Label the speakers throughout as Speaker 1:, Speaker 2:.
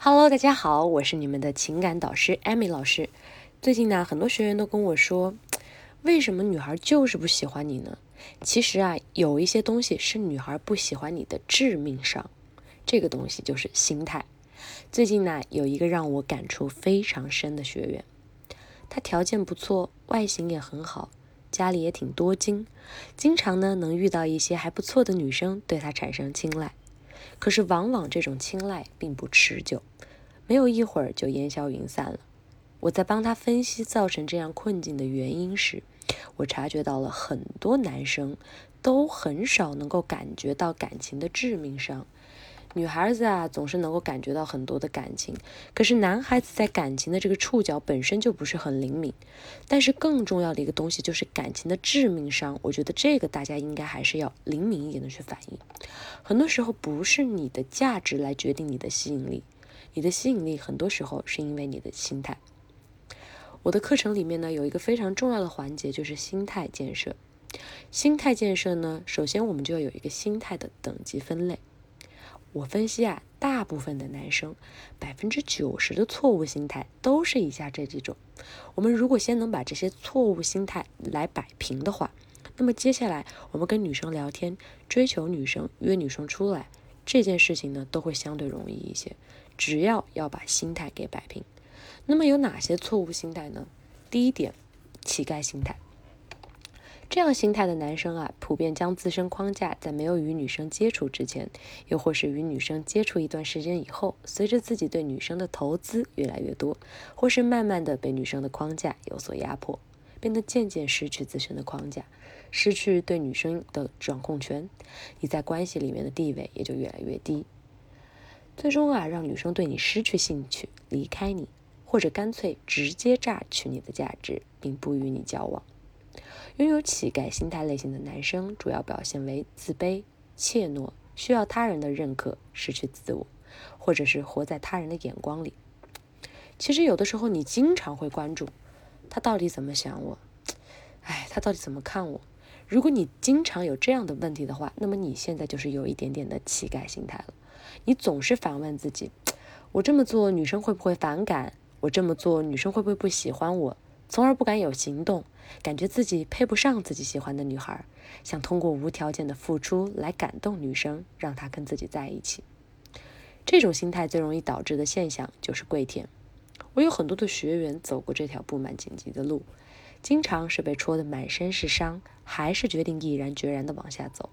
Speaker 1: Hello，大家好，我是你们的情感导师艾米老师。最近呢，很多学员都跟我说，为什么女孩就是不喜欢你呢？其实啊，有一些东西是女孩不喜欢你的致命伤，这个东西就是心态。最近呢，有一个让我感触非常深的学员，他条件不错，外形也很好，家里也挺多金，经常呢能遇到一些还不错的女生对他产生青睐。可是，往往这种青睐并不持久，没有一会儿就烟消云散了。我在帮他分析造成这样困境的原因时，我察觉到了很多男生都很少能够感觉到感情的致命伤。女孩子啊，总是能够感觉到很多的感情，可是男孩子在感情的这个触角本身就不是很灵敏。但是更重要的一个东西就是感情的致命伤，我觉得这个大家应该还是要灵敏一点的去反应。很多时候不是你的价值来决定你的吸引力，你的吸引力很多时候是因为你的心态。我的课程里面呢，有一个非常重要的环节就是心态建设。心态建设呢，首先我们就要有一个心态的等级分类。我分析啊，大部分的男生，百分之九十的错误心态都是以下这几种。我们如果先能把这些错误心态来摆平的话，那么接下来我们跟女生聊天、追求女生、约女生出来这件事情呢，都会相对容易一些。只要要把心态给摆平。那么有哪些错误心态呢？第一点，乞丐心态。这样心态的男生啊，普遍将自身框架在没有与女生接触之前，又或是与女生接触一段时间以后，随着自己对女生的投资越来越多，或是慢慢的被女生的框架有所压迫，变得渐渐失去自身的框架，失去对女生的掌控权，你在关系里面的地位也就越来越低，最终啊，让女生对你失去兴趣，离开你，或者干脆直接榨取你的价值，并不与你交往。拥有乞丐心态类型的男生，主要表现为自卑、怯懦，需要他人的认可，失去自我，或者是活在他人的眼光里。其实有的时候，你经常会关注他到底怎么想我，哎，他到底怎么看我？如果你经常有这样的问题的话，那么你现在就是有一点点的乞丐心态了。你总是反问自己：我这么做，女生会不会反感？我这么做，女生会不会不喜欢我？从而不敢有行动，感觉自己配不上自己喜欢的女孩，想通过无条件的付出来感动女生，让她跟自己在一起。这种心态最容易导致的现象就是跪舔。我有很多的学员走过这条布满荆棘的路，经常是被戳得满身是伤，还是决定毅然决然的往下走。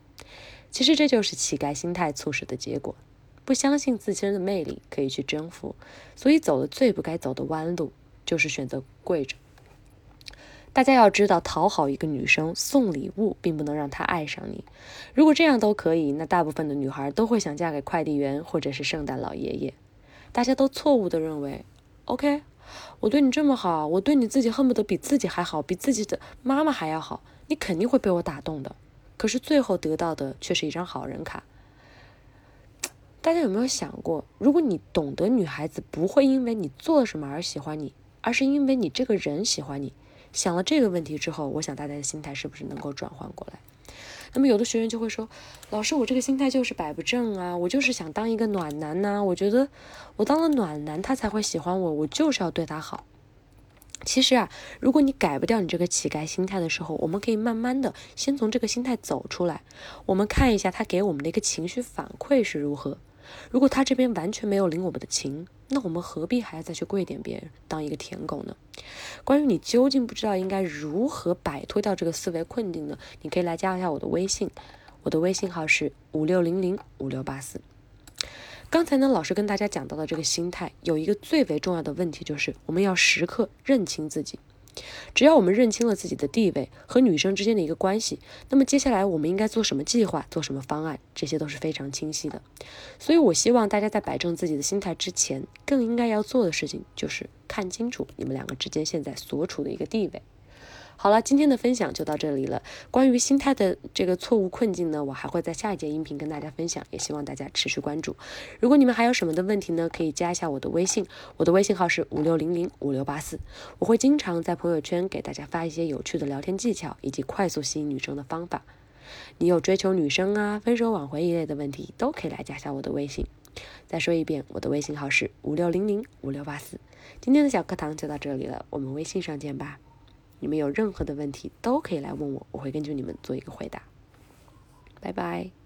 Speaker 1: 其实这就是乞丐心态促使的结果，不相信自身的魅力可以去征服，所以走了最不该走的弯路，就是选择跪着。大家要知道，讨好一个女生送礼物，并不能让她爱上你。如果这样都可以，那大部分的女孩都会想嫁给快递员或者是圣诞老爷爷。大家都错误的认为，OK，我对你这么好，我对你自己恨不得比自己还好，比自己的妈妈还要好，你肯定会被我打动的。可是最后得到的却是一张好人卡。大家有没有想过，如果你懂得女孩子不会因为你做什么而喜欢你，而是因为你这个人喜欢你？想了这个问题之后，我想大家的心态是不是能够转换过来？那么有的学员就会说：“老师，我这个心态就是摆不正啊，我就是想当一个暖男呐，我觉得我当了暖男，他才会喜欢我，我就是要对他好。”其实啊，如果你改不掉你这个乞丐心态的时候，我们可以慢慢的先从这个心态走出来，我们看一下他给我们的一个情绪反馈是如何。如果他这边完全没有领我们的情，那我们何必还要再去跪点别人，当一个舔狗呢？关于你究竟不知道应该如何摆脱掉这个思维困境呢？你可以来加一下我的微信，我的微信号是五六零零五六八四。刚才呢，老师跟大家讲到的这个心态，有一个最为重要的问题，就是我们要时刻认清自己。只要我们认清了自己的地位和女生之间的一个关系，那么接下来我们应该做什么计划，做什么方案，这些都是非常清晰的。所以，我希望大家在摆正自己的心态之前，更应该要做的事情就是看清楚你们两个之间现在所处的一个地位。好了，今天的分享就到这里了。关于心态的这个错误困境呢，我还会在下一节音频跟大家分享，也希望大家持续关注。如果你们还有什么的问题呢，可以加一下我的微信，我的微信号是五六零零五六八四。我会经常在朋友圈给大家发一些有趣的聊天技巧以及快速吸引女生的方法。你有追求女生啊、分手挽回一类的问题，都可以来加下我的微信。再说一遍，我的微信号是五六零零五六八四。今天的小课堂就到这里了，我们微信上见吧。你们有任何的问题都可以来问我，我会根据你们做一个回答。拜拜。